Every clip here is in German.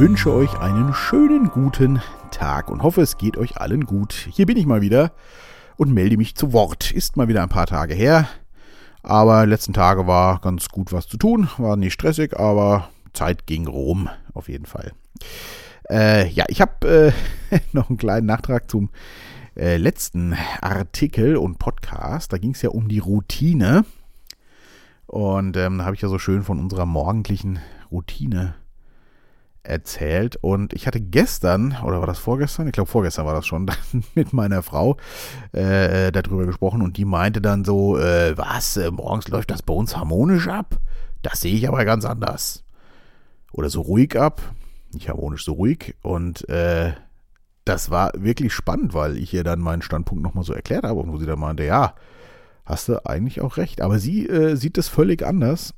wünsche euch einen schönen guten Tag und hoffe, es geht euch allen gut. Hier bin ich mal wieder und melde mich zu Wort. Ist mal wieder ein paar Tage her, aber letzten Tage war ganz gut was zu tun, war nicht stressig, aber Zeit ging rum, auf jeden Fall. Äh, ja, ich habe äh, noch einen kleinen Nachtrag zum äh, letzten Artikel und Podcast. Da ging es ja um die Routine. Und ähm, da habe ich ja so schön von unserer morgendlichen Routine erzählt. Und ich hatte gestern, oder war das vorgestern? Ich glaube, vorgestern war das schon, mit meiner Frau äh, darüber gesprochen. Und die meinte dann so, äh, was, äh, morgens läuft das bei uns harmonisch ab? Das sehe ich aber ganz anders. Oder so ruhig ab. Nicht harmonisch, so ruhig. Und äh, das war wirklich spannend, weil ich ihr dann meinen Standpunkt nochmal so erklärt habe und wo sie dann meinte, ja, hast du eigentlich auch recht. Aber sie äh, sieht das völlig anders.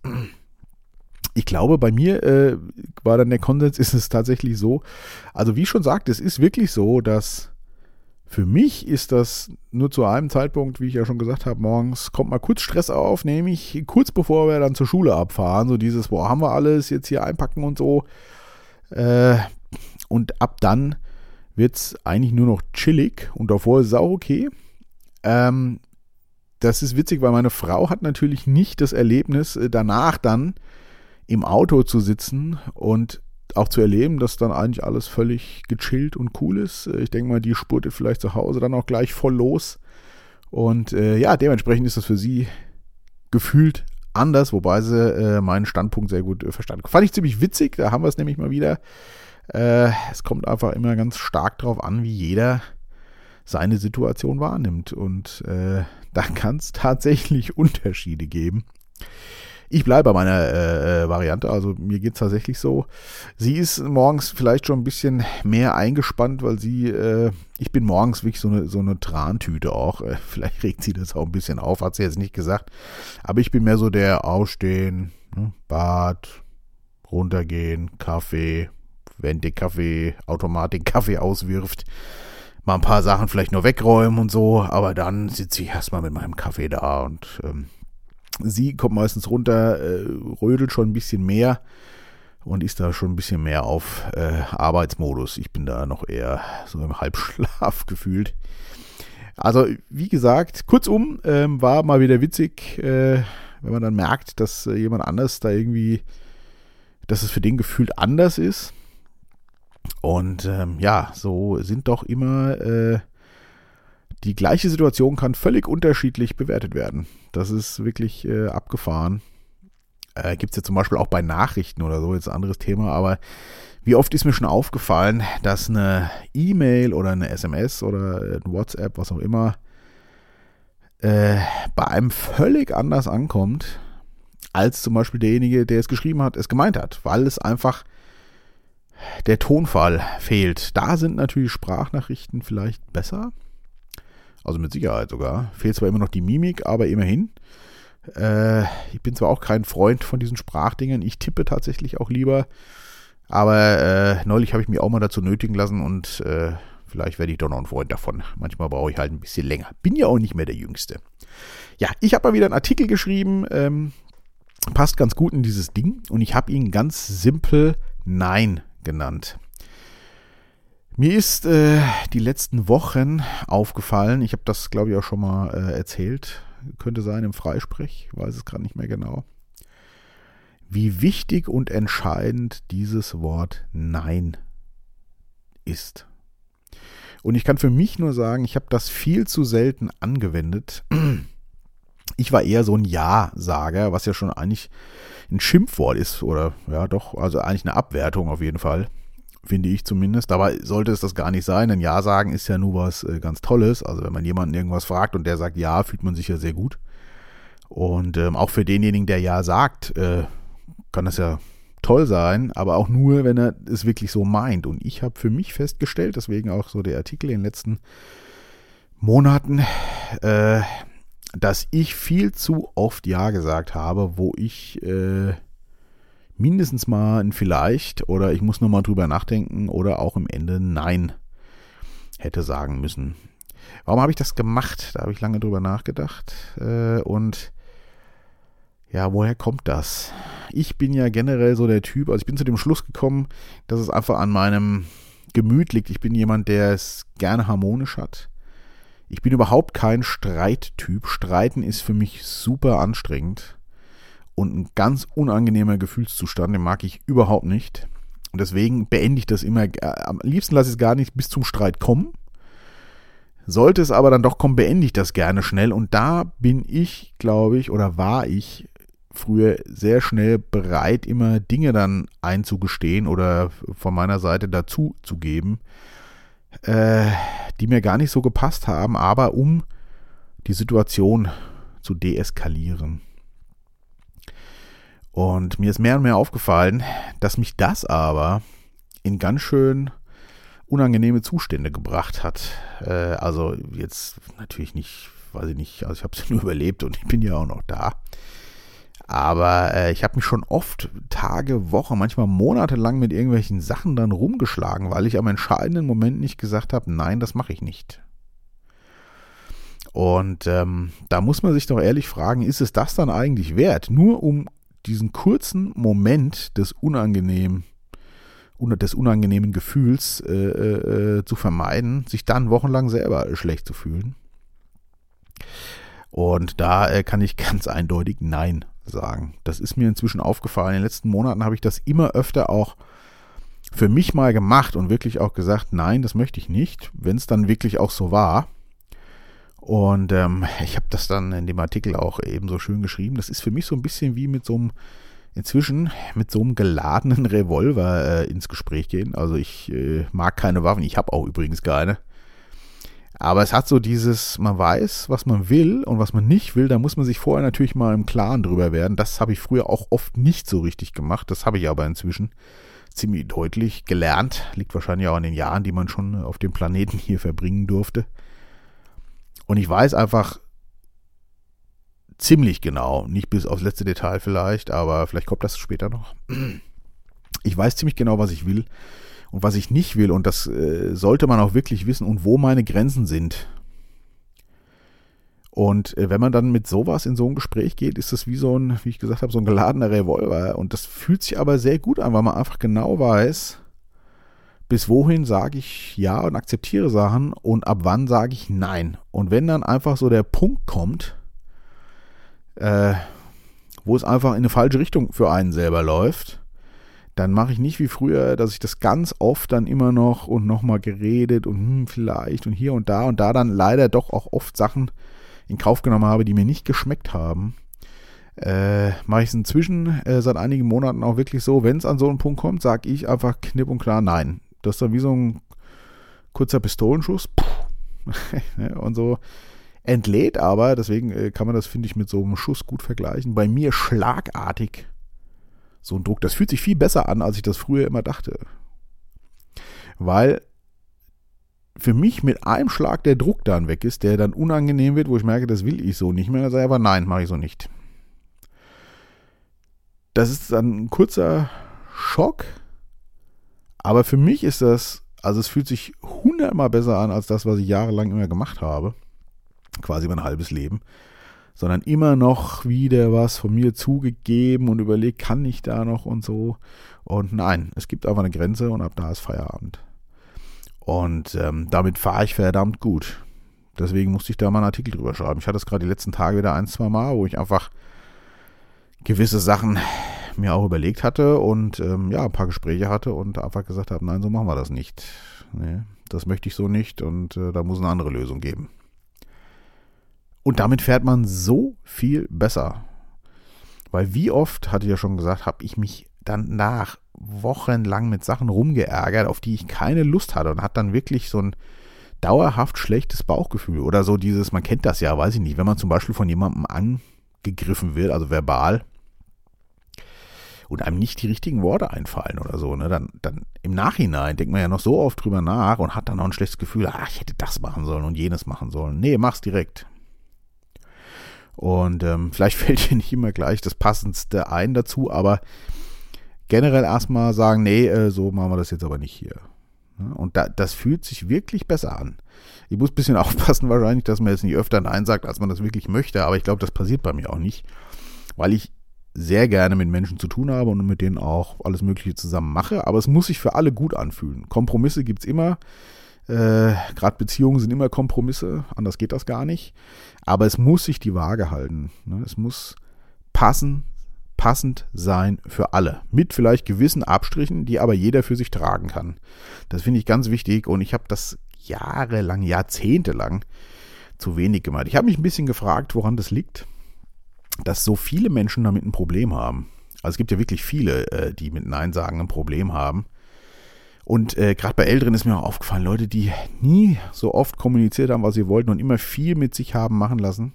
Ich glaube, bei mir äh, war dann der Konsens, ist es tatsächlich so. Also wie schon sagt, es ist wirklich so, dass für mich ist das nur zu einem Zeitpunkt, wie ich ja schon gesagt habe, morgens kommt mal kurz Stress auf, nämlich kurz bevor wir dann zur Schule abfahren. So dieses, boah, haben wir alles, jetzt hier einpacken und so. Äh, und ab dann wird es eigentlich nur noch chillig und davor ist es auch okay. Ähm, das ist witzig, weil meine Frau hat natürlich nicht das Erlebnis, äh, danach dann im Auto zu sitzen und auch zu erleben, dass dann eigentlich alles völlig gechillt und cool ist. Ich denke mal, die spurtet vielleicht zu Hause dann auch gleich voll los. Und äh, ja, dementsprechend ist das für sie gefühlt anders, wobei sie äh, meinen Standpunkt sehr gut äh, verstanden. Fand ich ziemlich witzig, da haben wir es nämlich mal wieder. Äh, es kommt einfach immer ganz stark darauf an, wie jeder seine Situation wahrnimmt. Und äh, da kann es tatsächlich Unterschiede geben. Ich bleibe bei meiner äh, äh Variante, also mir geht es tatsächlich so. Sie ist morgens vielleicht schon ein bisschen mehr eingespannt, weil sie, äh, ich bin morgens wirklich so eine, so eine Trantüte auch. Äh, vielleicht regt sie das auch ein bisschen auf, hat sie jetzt nicht gesagt. Aber ich bin mehr so der Aufstehen, ne, Bad, runtergehen, Kaffee, wenn der Kaffee, Automatik Kaffee auswirft, mal ein paar Sachen vielleicht nur wegräumen und so, aber dann sitze ich erstmal mit meinem Kaffee da und ähm, sie kommt meistens runter, äh, rödelt schon ein bisschen mehr und ist da schon ein bisschen mehr auf äh, Arbeitsmodus. Ich bin da noch eher so im Halbschlaf gefühlt. Also, wie gesagt, kurzum, ähm, war mal wieder witzig, äh, wenn man dann merkt, dass äh, jemand anders da irgendwie, dass es für den gefühlt anders ist. Und ähm, ja, so sind doch immer äh, die gleiche Situation kann völlig unterschiedlich bewertet werden. Das ist wirklich äh, abgefahren. Äh, Gibt es ja zum Beispiel auch bei Nachrichten oder so, jetzt ein anderes Thema, aber wie oft ist mir schon aufgefallen, dass eine E-Mail oder eine SMS oder ein WhatsApp, was auch immer, äh, bei einem völlig anders ankommt, als zum Beispiel derjenige, der es geschrieben hat, es gemeint hat, weil es einfach der Tonfall fehlt. Da sind natürlich Sprachnachrichten vielleicht besser. Also mit Sicherheit sogar. Fehlt zwar immer noch die Mimik, aber immerhin. Äh, ich bin zwar auch kein Freund von diesen Sprachdingen. Ich tippe tatsächlich auch lieber. Aber äh, neulich habe ich mich auch mal dazu nötigen lassen und äh, vielleicht werde ich doch noch ein Freund davon. Manchmal brauche ich halt ein bisschen länger. Bin ja auch nicht mehr der Jüngste. Ja, ich habe mal wieder einen Artikel geschrieben. Ähm, passt ganz gut in dieses Ding. Und ich habe ihn ganz simpel Nein genannt. Mir ist äh, die letzten Wochen aufgefallen, ich habe das glaube ich auch schon mal äh, erzählt, könnte sein im Freisprech, weiß es gerade nicht mehr genau, wie wichtig und entscheidend dieses Wort Nein ist. Und ich kann für mich nur sagen, ich habe das viel zu selten angewendet. Ich war eher so ein Ja-Sager, was ja schon eigentlich ein Schimpfwort ist oder ja doch, also eigentlich eine Abwertung auf jeden Fall finde ich zumindest. Dabei sollte es das gar nicht sein, denn Ja sagen ist ja nur was äh, ganz Tolles. Also wenn man jemanden irgendwas fragt und der sagt Ja, fühlt man sich ja sehr gut. Und ähm, auch für denjenigen, der Ja sagt, äh, kann das ja toll sein, aber auch nur, wenn er es wirklich so meint. Und ich habe für mich festgestellt, deswegen auch so der Artikel in den letzten Monaten, äh, dass ich viel zu oft Ja gesagt habe, wo ich äh, mindestens mal ein Vielleicht oder ich muss nochmal drüber nachdenken oder auch im Ende Nein hätte sagen müssen. Warum habe ich das gemacht? Da habe ich lange drüber nachgedacht. Äh, und ja, woher kommt das? ich bin ja generell so der Typ, also ich bin zu dem Schluss gekommen, dass es einfach an meinem Gemüt liegt. Ich bin jemand, der es gerne harmonisch hat. Ich bin überhaupt kein Streittyp. Streiten ist für mich super anstrengend und ein ganz unangenehmer Gefühlszustand, den mag ich überhaupt nicht. Und deswegen beende ich das immer. Äh, am liebsten lasse ich es gar nicht bis zum Streit kommen. Sollte es aber dann doch kommen, beende ich das gerne schnell. Und da bin ich, glaube ich, oder war ich früher sehr schnell bereit, immer Dinge dann einzugestehen oder von meiner Seite dazu zu geben, äh, die mir gar nicht so gepasst haben, aber um die Situation zu deeskalieren. Und mir ist mehr und mehr aufgefallen, dass mich das aber in ganz schön unangenehme Zustände gebracht hat. Äh, also jetzt natürlich nicht, weiß ich nicht, also ich habe es nur überlebt und ich bin ja auch noch da. Aber äh, ich habe mich schon oft Tage, Wochen, manchmal monatelang mit irgendwelchen Sachen dann rumgeschlagen, weil ich am entscheidenden Moment nicht gesagt habe, nein, das mache ich nicht. Und ähm, da muss man sich doch ehrlich fragen, ist es das dann eigentlich wert? Nur um diesen kurzen Moment des unangenehmen des unangenehmen Gefühls äh, äh, äh, zu vermeiden, sich dann wochenlang selber schlecht zu fühlen. Und da äh, kann ich ganz eindeutig Nein sagen. Das ist mir inzwischen aufgefallen. In den letzten Monaten habe ich das immer öfter auch für mich mal gemacht und wirklich auch gesagt, nein, das möchte ich nicht, wenn es dann wirklich auch so war. Und ähm, ich habe das dann in dem Artikel auch eben so schön geschrieben. Das ist für mich so ein bisschen wie mit so einem, inzwischen mit so einem geladenen Revolver äh, ins Gespräch gehen. Also ich äh, mag keine Waffen, ich habe auch übrigens keine. Aber es hat so dieses, man weiß, was man will und was man nicht will, da muss man sich vorher natürlich mal im Klaren drüber werden. Das habe ich früher auch oft nicht so richtig gemacht. Das habe ich aber inzwischen ziemlich deutlich gelernt. Liegt wahrscheinlich auch an den Jahren, die man schon auf dem Planeten hier verbringen durfte. Und ich weiß einfach ziemlich genau, nicht bis aufs letzte Detail vielleicht, aber vielleicht kommt das später noch. Ich weiß ziemlich genau, was ich will und was ich nicht will. Und das äh, sollte man auch wirklich wissen und wo meine Grenzen sind. Und äh, wenn man dann mit sowas in so ein Gespräch geht, ist das wie so ein, wie ich gesagt habe, so ein geladener Revolver. Und das fühlt sich aber sehr gut an, weil man einfach genau weiß, bis wohin sage ich ja und akzeptiere Sachen und ab wann sage ich nein. Und wenn dann einfach so der Punkt kommt, äh, wo es einfach in eine falsche Richtung für einen selber läuft, dann mache ich nicht wie früher, dass ich das ganz oft dann immer noch und nochmal geredet und hm, vielleicht und hier und da und da dann leider doch auch oft Sachen in Kauf genommen habe, die mir nicht geschmeckt haben. Äh, mache ich es inzwischen äh, seit einigen Monaten auch wirklich so, wenn es an so einen Punkt kommt, sage ich einfach knipp und klar nein. Das ist dann wie so ein kurzer Pistolenschuss. und so entlädt aber, deswegen äh, kann man das, finde ich, mit so einem Schuss gut vergleichen. Bei mir schlagartig so ein Druck. Das fühlt sich viel besser an, als ich das früher immer dachte. Weil für mich mit einem Schlag der Druck dann weg ist, der dann unangenehm wird, wo ich merke, das will ich so nicht mehr. Dann sage ich aber nein, mache ich so nicht. Das ist dann ein kurzer Schock, aber für mich ist das, also es fühlt sich hundertmal besser an als das, was ich jahrelang immer gemacht habe. Quasi mein halbes Leben. Sondern immer noch wieder was von mir zugegeben und überlegt, kann ich da noch und so. Und nein, es gibt einfach eine Grenze und ab da ist Feierabend. Und ähm, damit fahre ich verdammt gut. Deswegen musste ich da mal einen Artikel drüber schreiben. Ich hatte es gerade die letzten Tage wieder ein, zwei Mal, wo ich einfach gewisse Sachen mir auch überlegt hatte und ähm, ja, ein paar Gespräche hatte und einfach gesagt habe, nein, so machen wir das nicht. Nee, das möchte ich so nicht und äh, da muss eine andere Lösung geben. Und damit fährt man so viel besser. Weil wie oft, hatte ich ja schon gesagt, habe ich mich dann nach wochenlang mit Sachen rumgeärgert, auf die ich keine Lust hatte und hat dann wirklich so ein dauerhaft schlechtes Bauchgefühl oder so dieses, man kennt das ja, weiß ich nicht, wenn man zum Beispiel von jemandem angegriffen wird, also verbal, und einem nicht die richtigen Worte einfallen oder so, ne, dann, dann im Nachhinein denkt man ja noch so oft drüber nach und hat dann auch ein schlechtes Gefühl, ach, ich hätte das machen sollen und jenes machen sollen. Nee, mach's direkt. Und ähm, vielleicht fällt dir nicht immer gleich das Passendste ein dazu, aber generell erstmal sagen, nee, äh, so machen wir das jetzt aber nicht hier. Ne, und da, das fühlt sich wirklich besser an. Ich muss ein bisschen aufpassen wahrscheinlich, dass man jetzt nicht öfter Nein sagt, als man das wirklich möchte, aber ich glaube, das passiert bei mir auch nicht, weil ich sehr gerne mit Menschen zu tun habe und mit denen auch alles Mögliche zusammen mache, aber es muss sich für alle gut anfühlen. Kompromisse gibt es immer. Äh, Gerade Beziehungen sind immer Kompromisse, anders geht das gar nicht. Aber es muss sich die Waage halten. Ne? Es muss passen, passend sein für alle. Mit vielleicht gewissen Abstrichen, die aber jeder für sich tragen kann. Das finde ich ganz wichtig und ich habe das jahrelang, jahrzehntelang zu wenig gemacht. Ich habe mich ein bisschen gefragt, woran das liegt, dass so viele Menschen damit ein Problem haben. Also es gibt ja wirklich viele, äh, die mit Nein sagen ein Problem haben. Und äh, gerade bei Älteren ist mir auch aufgefallen, Leute, die nie so oft kommuniziert haben, was sie wollten und immer viel mit sich haben machen lassen,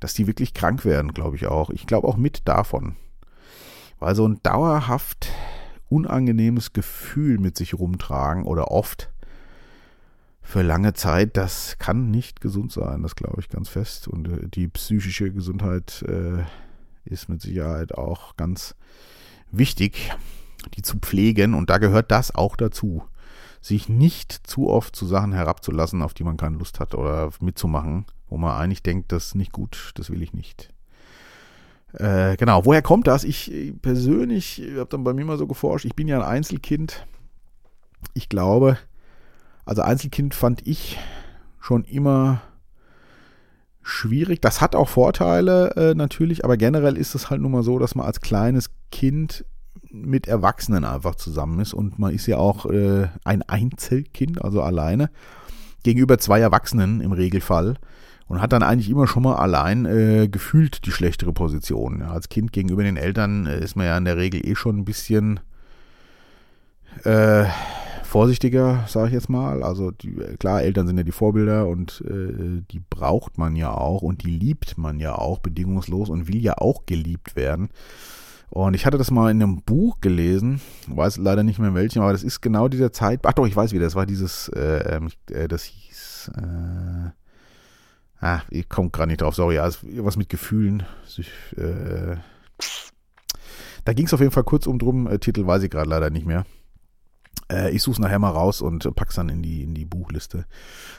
dass die wirklich krank werden, glaube ich auch. Ich glaube auch mit davon. Weil so ein dauerhaft unangenehmes Gefühl mit sich rumtragen oder oft für lange Zeit, das kann nicht gesund sein, das glaube ich ganz fest. Und äh, die psychische Gesundheit äh, ist mit Sicherheit auch ganz wichtig, die zu pflegen. Und da gehört das auch dazu, sich nicht zu oft zu Sachen herabzulassen, auf die man keine Lust hat oder mitzumachen, wo man eigentlich denkt, das ist nicht gut, das will ich nicht. Äh, genau, woher kommt das? Ich persönlich habe dann bei mir mal so geforscht, ich bin ja ein Einzelkind. Ich glaube, also Einzelkind fand ich schon immer schwierig. Das hat auch Vorteile äh, natürlich, aber generell ist es halt nun mal so, dass man als kleines Kind mit Erwachsenen einfach zusammen ist und man ist ja auch äh, ein Einzelkind, also alleine, gegenüber zwei Erwachsenen im Regelfall und hat dann eigentlich immer schon mal allein äh, gefühlt die schlechtere Position. Ja, als Kind gegenüber den Eltern äh, ist man ja in der Regel eh schon ein bisschen äh, vorsichtiger, sage ich jetzt mal. Also die, klar, Eltern sind ja die Vorbilder und äh, die braucht man ja auch und die liebt man ja auch bedingungslos und will ja auch geliebt werden. Und ich hatte das mal in einem Buch gelesen, weiß leider nicht mehr in welchem, aber das ist genau dieser Zeit. Ach doch, ich weiß wieder, das war dieses, äh, ähm, äh, das hieß, äh, ah, ich komme gerade nicht drauf, sorry, also was mit Gefühlen. Äh, da ging es auf jeden Fall kurz um drum, äh, Titel weiß ich gerade leider nicht mehr. Äh, ich suche es nachher mal raus und pack's dann in die, in die Buchliste.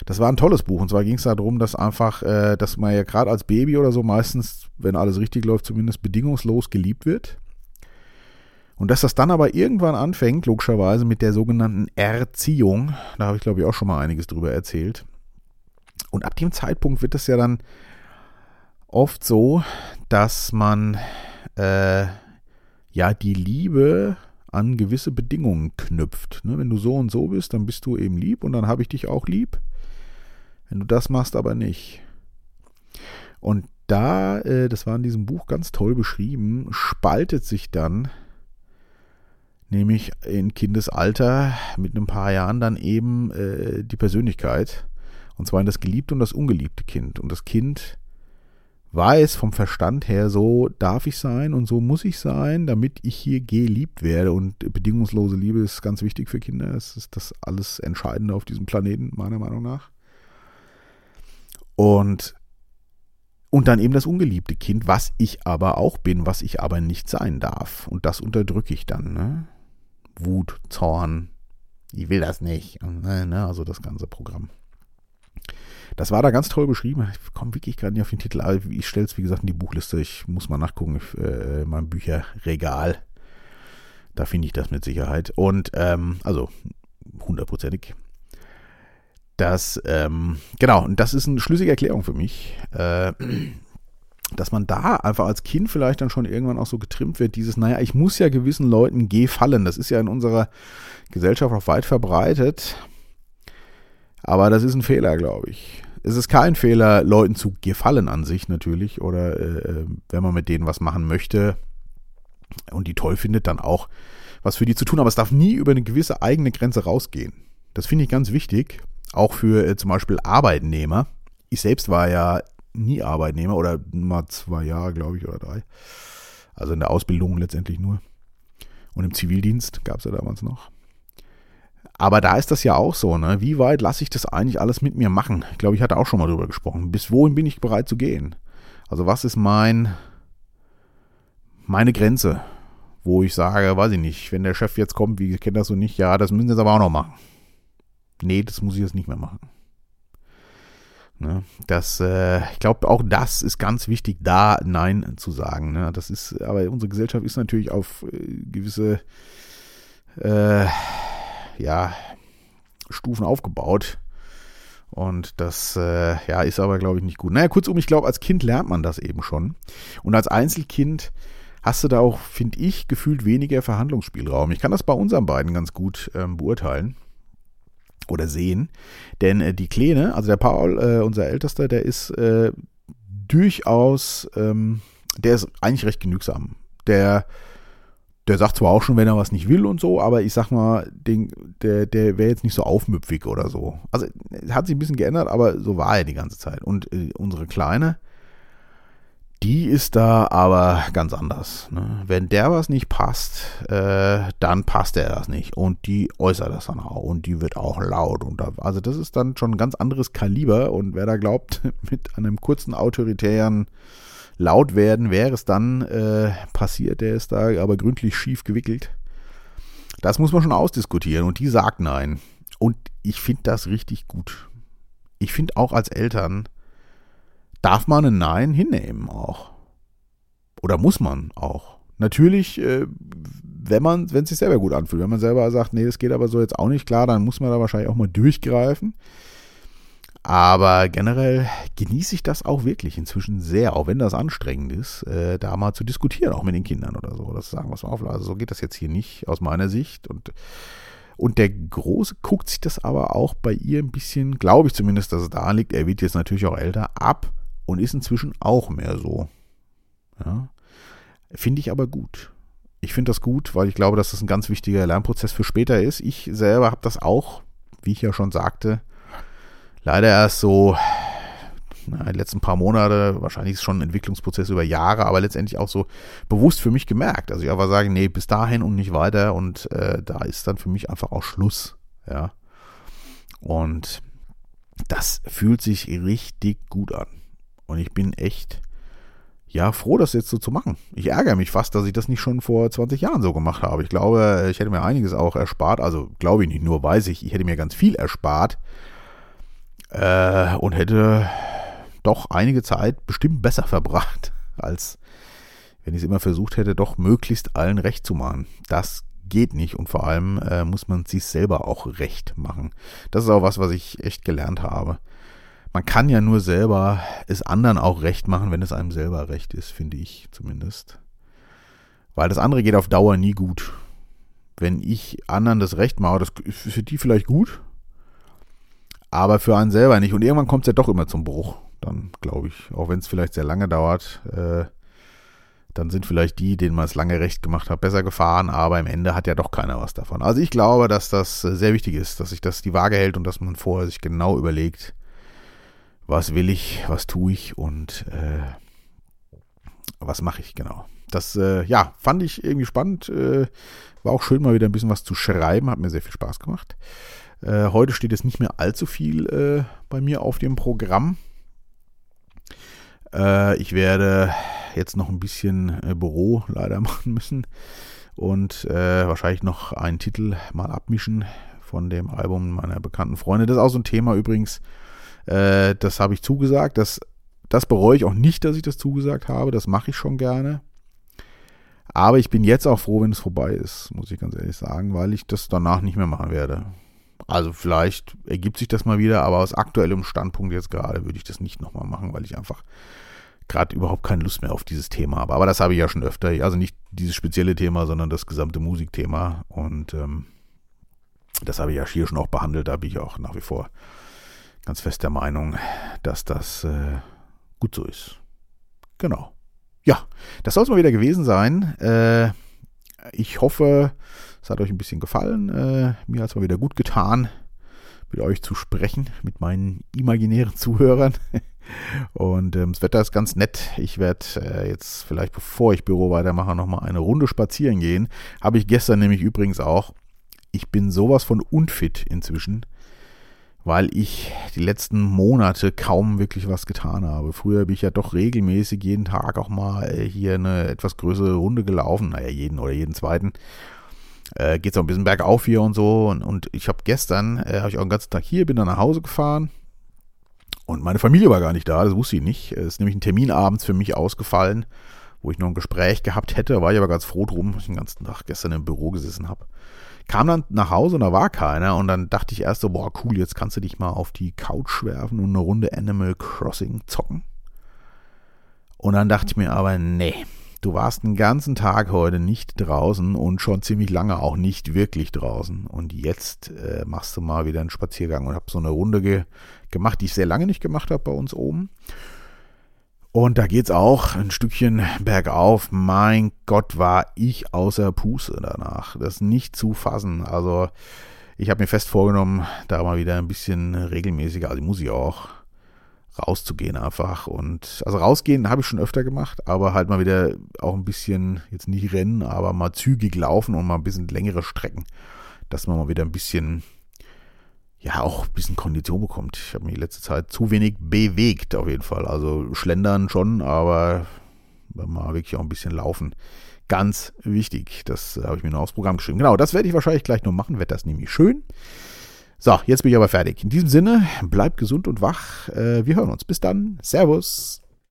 Das war ein tolles Buch. Und zwar ging es darum, dass einfach, äh, dass man ja gerade als Baby oder so meistens, wenn alles richtig läuft, zumindest bedingungslos geliebt wird. Und dass das dann aber irgendwann anfängt, logischerweise mit der sogenannten Erziehung, da habe ich glaube ich auch schon mal einiges drüber erzählt. Und ab dem Zeitpunkt wird es ja dann oft so, dass man äh, ja die Liebe an gewisse Bedingungen knüpft. Ne? Wenn du so und so bist, dann bist du eben lieb und dann habe ich dich auch lieb. Wenn du das machst, aber nicht. Und da, äh, das war in diesem Buch ganz toll beschrieben, spaltet sich dann nämlich in Kindesalter mit ein paar Jahren dann eben äh, die Persönlichkeit. Und zwar in das geliebte und das ungeliebte Kind. Und das Kind weiß vom Verstand her, so darf ich sein und so muss ich sein, damit ich hier geliebt werde. Und bedingungslose Liebe ist ganz wichtig für Kinder. Es ist das alles Entscheidende auf diesem Planeten, meiner Meinung nach. Und, und dann eben das ungeliebte Kind, was ich aber auch bin, was ich aber nicht sein darf. Und das unterdrücke ich dann. Ne? Wut, Zorn, ich will das nicht. Ne, also das ganze Programm. Das war da ganz toll beschrieben. Ich komme wirklich gerade nicht auf den Titel. Ich stelle es, wie gesagt, in die Buchliste. Ich muss mal nachgucken, äh, in meinem Bücherregal. Da finde ich das mit Sicherheit. Und, ähm, also, hundertprozentig. Das, ähm, genau, und das ist eine schlüssige Erklärung für mich. Äh, dass man da einfach als Kind vielleicht dann schon irgendwann auch so getrimmt wird, dieses, naja, ich muss ja gewissen Leuten gefallen. Das ist ja in unserer Gesellschaft auch weit verbreitet. Aber das ist ein Fehler, glaube ich. Es ist kein Fehler, Leuten zu gefallen an sich natürlich oder äh, wenn man mit denen was machen möchte und die toll findet, dann auch was für die zu tun. Aber es darf nie über eine gewisse eigene Grenze rausgehen. Das finde ich ganz wichtig, auch für äh, zum Beispiel Arbeitnehmer. Ich selbst war ja nie Arbeitnehmer oder mal zwei Jahre, glaube ich, oder drei. Also in der Ausbildung letztendlich nur. Und im Zivildienst gab es ja damals noch. Aber da ist das ja auch so, ne? Wie weit lasse ich das eigentlich alles mit mir machen? Ich glaube, ich hatte auch schon mal drüber gesprochen. Bis wohin bin ich bereit zu gehen? Also was ist mein meine Grenze, wo ich sage, weiß ich nicht, wenn der Chef jetzt kommt, wie kennt das so nicht, ja, das müssen sie jetzt aber auch noch machen. Nee, das muss ich jetzt nicht mehr machen. Ne? Das, äh, ich glaube, auch das ist ganz wichtig, da Nein zu sagen. Ne? Das ist, aber unsere Gesellschaft ist natürlich auf äh, gewisse äh, ja, Stufen aufgebaut. Und das äh, ja, ist aber, glaube ich, nicht gut. Naja, kurzum, ich glaube, als Kind lernt man das eben schon. Und als Einzelkind hast du da auch, finde ich, gefühlt weniger Verhandlungsspielraum. Ich kann das bei unseren beiden ganz gut ähm, beurteilen oder sehen. Denn äh, die Kleine, also der Paul, äh, unser Ältester, der ist äh, durchaus, ähm, der ist eigentlich recht genügsam. Der, der sagt zwar auch schon, wenn er was nicht will und so, aber ich sag mal, den, der, der wäre jetzt nicht so aufmüpfig oder so. Also hat sich ein bisschen geändert, aber so war er die ganze Zeit. Und äh, unsere Kleine, die ist da aber ganz anders. Ne? Wenn der was nicht passt, äh, dann passt er das nicht. Und die äußert das dann auch. Und die wird auch laut. Und da, also das ist dann schon ein ganz anderes Kaliber. Und wer da glaubt, mit einem kurzen autoritären Lautwerden wäre es dann äh, passiert, der ist da aber gründlich schief gewickelt. Das muss man schon ausdiskutieren. Und die sagt nein. Und ich finde das richtig gut. Ich finde auch als Eltern, darf man ein Nein hinnehmen auch. Oder muss man auch. Natürlich, äh, wenn man, wenn es sich selber gut anfühlt, wenn man selber sagt, nee, das geht aber so jetzt auch nicht klar, dann muss man da wahrscheinlich auch mal durchgreifen. Aber generell genieße ich das auch wirklich inzwischen sehr, auch wenn das anstrengend ist, äh, da mal zu diskutieren, auch mit den Kindern oder so. Das sagen, was man auf, also so geht das jetzt hier nicht aus meiner Sicht. Und, und der Große guckt sich das aber auch bei ihr ein bisschen, glaube ich zumindest, dass es da liegt. Er wird jetzt natürlich auch älter, ab und ist inzwischen auch mehr so. Ja. Finde ich aber gut. Ich finde das gut, weil ich glaube, dass das ein ganz wichtiger Lernprozess für später ist. Ich selber habe das auch, wie ich ja schon sagte, leider erst so na, die letzten paar Monate, wahrscheinlich ist schon ein Entwicklungsprozess über Jahre, aber letztendlich auch so bewusst für mich gemerkt. Also ich einfach sage, nee, bis dahin und nicht weiter und äh, da ist dann für mich einfach auch Schluss. Ja. Und das fühlt sich richtig gut an. Und ich bin echt, ja, froh, das jetzt so zu machen. Ich ärgere mich fast, dass ich das nicht schon vor 20 Jahren so gemacht habe. Ich glaube, ich hätte mir einiges auch erspart. Also glaube ich nicht nur, weiß ich, ich hätte mir ganz viel erspart. Äh, und hätte doch einige Zeit bestimmt besser verbracht, als wenn ich es immer versucht hätte, doch möglichst allen recht zu machen. Das geht nicht und vor allem äh, muss man sich selber auch recht machen. Das ist auch was, was ich echt gelernt habe man kann ja nur selber es anderen auch recht machen, wenn es einem selber recht ist, finde ich zumindest. Weil das andere geht auf Dauer nie gut. Wenn ich anderen das Recht mache, das ist für die vielleicht gut, aber für einen selber nicht. Und irgendwann kommt es ja doch immer zum Bruch. Dann glaube ich, auch wenn es vielleicht sehr lange dauert, äh, dann sind vielleicht die, denen man es lange recht gemacht hat, besser gefahren, aber im Ende hat ja doch keiner was davon. Also ich glaube, dass das sehr wichtig ist, dass sich das die Waage hält und dass man vorher sich genau überlegt, was will ich, was tue ich und äh, was mache ich genau. Das, äh, ja, fand ich irgendwie spannend. Äh, war auch schön, mal wieder ein bisschen was zu schreiben. Hat mir sehr viel Spaß gemacht. Äh, heute steht es nicht mehr allzu viel äh, bei mir auf dem Programm. Äh, ich werde jetzt noch ein bisschen Büro leider machen müssen und wahrscheinlich noch einen Titel mal abmischen von dem Album meiner bekannten Freunde. Das ist auch so ein Thema übrigens, äh, das habe ich zugesagt. Das, das bereue ich auch nicht, dass ich das zugesagt habe. Das mache ich schon gerne. Aber ich bin jetzt auch froh, wenn es vorbei ist, muss ich ganz ehrlich sagen, weil ich das danach nicht mehr machen werde. Also vielleicht ergibt sich das mal wieder, aber aus aktuellem Standpunkt jetzt gerade würde ich das nicht nochmal machen, weil ich einfach gerade überhaupt keine Lust mehr auf dieses Thema habe. Aber das habe ich ja schon öfter. Also nicht dieses spezielle Thema, sondern das gesamte Musikthema. Und ähm, das habe ich ja hier schon auch behandelt. Da bin ich auch nach wie vor ganz fest der Meinung, dass das äh, gut so ist. Genau. Ja, das soll es mal wieder gewesen sein. Äh, ich hoffe, es hat euch ein bisschen gefallen. Äh, mir hat es mal wieder gut getan, mit euch zu sprechen, mit meinen imaginären Zuhörern. Und ähm, das Wetter ist ganz nett. Ich werde äh, jetzt vielleicht, bevor ich Büro weitermache, nochmal eine Runde spazieren gehen. Habe ich gestern nämlich übrigens auch. Ich bin sowas von unfit inzwischen weil ich die letzten Monate kaum wirklich was getan habe. Früher bin ich ja doch regelmäßig jeden Tag auch mal hier eine etwas größere Runde gelaufen, naja, jeden oder jeden zweiten. Äh, Geht es auch ein bisschen bergauf hier und so. Und, und ich habe gestern, äh, habe ich auch den ganzen Tag hier, bin dann nach Hause gefahren Und meine Familie war gar nicht da, das wusste ich nicht. Es ist nämlich ein Termin abends für mich ausgefallen, wo ich noch ein Gespräch gehabt hätte. War ich aber ganz froh drum, dass ich den ganzen Tag gestern im Büro gesessen habe. Kam dann nach Hause und da war keiner. Und dann dachte ich erst so, boah, cool, jetzt kannst du dich mal auf die Couch werfen und eine Runde Animal Crossing zocken. Und dann dachte ich mir aber, nee, du warst den ganzen Tag heute nicht draußen und schon ziemlich lange auch nicht wirklich draußen. Und jetzt äh, machst du mal wieder einen Spaziergang und hab so eine Runde ge gemacht, die ich sehr lange nicht gemacht habe bei uns oben. Und da geht's auch ein Stückchen bergauf. Mein Gott, war ich außer Puste danach. Das nicht zu fassen. Also ich habe mir fest vorgenommen, da mal wieder ein bisschen regelmäßiger, also muss ich auch rauszugehen einfach. Und also rausgehen habe ich schon öfter gemacht, aber halt mal wieder auch ein bisschen, jetzt nicht rennen, aber mal zügig laufen und mal ein bisschen längere Strecken, dass man mal wieder ein bisschen ja auch ein bisschen Kondition bekommt. Ich habe mich in letzter Zeit zu wenig bewegt, auf jeden Fall. Also schlendern schon, aber mal wirklich auch ein bisschen laufen. Ganz wichtig. Das habe ich mir noch aufs Programm geschrieben. Genau, das werde ich wahrscheinlich gleich noch machen. Wetter ist nämlich schön. So, jetzt bin ich aber fertig. In diesem Sinne, bleibt gesund und wach. Äh, wir hören uns. Bis dann. Servus.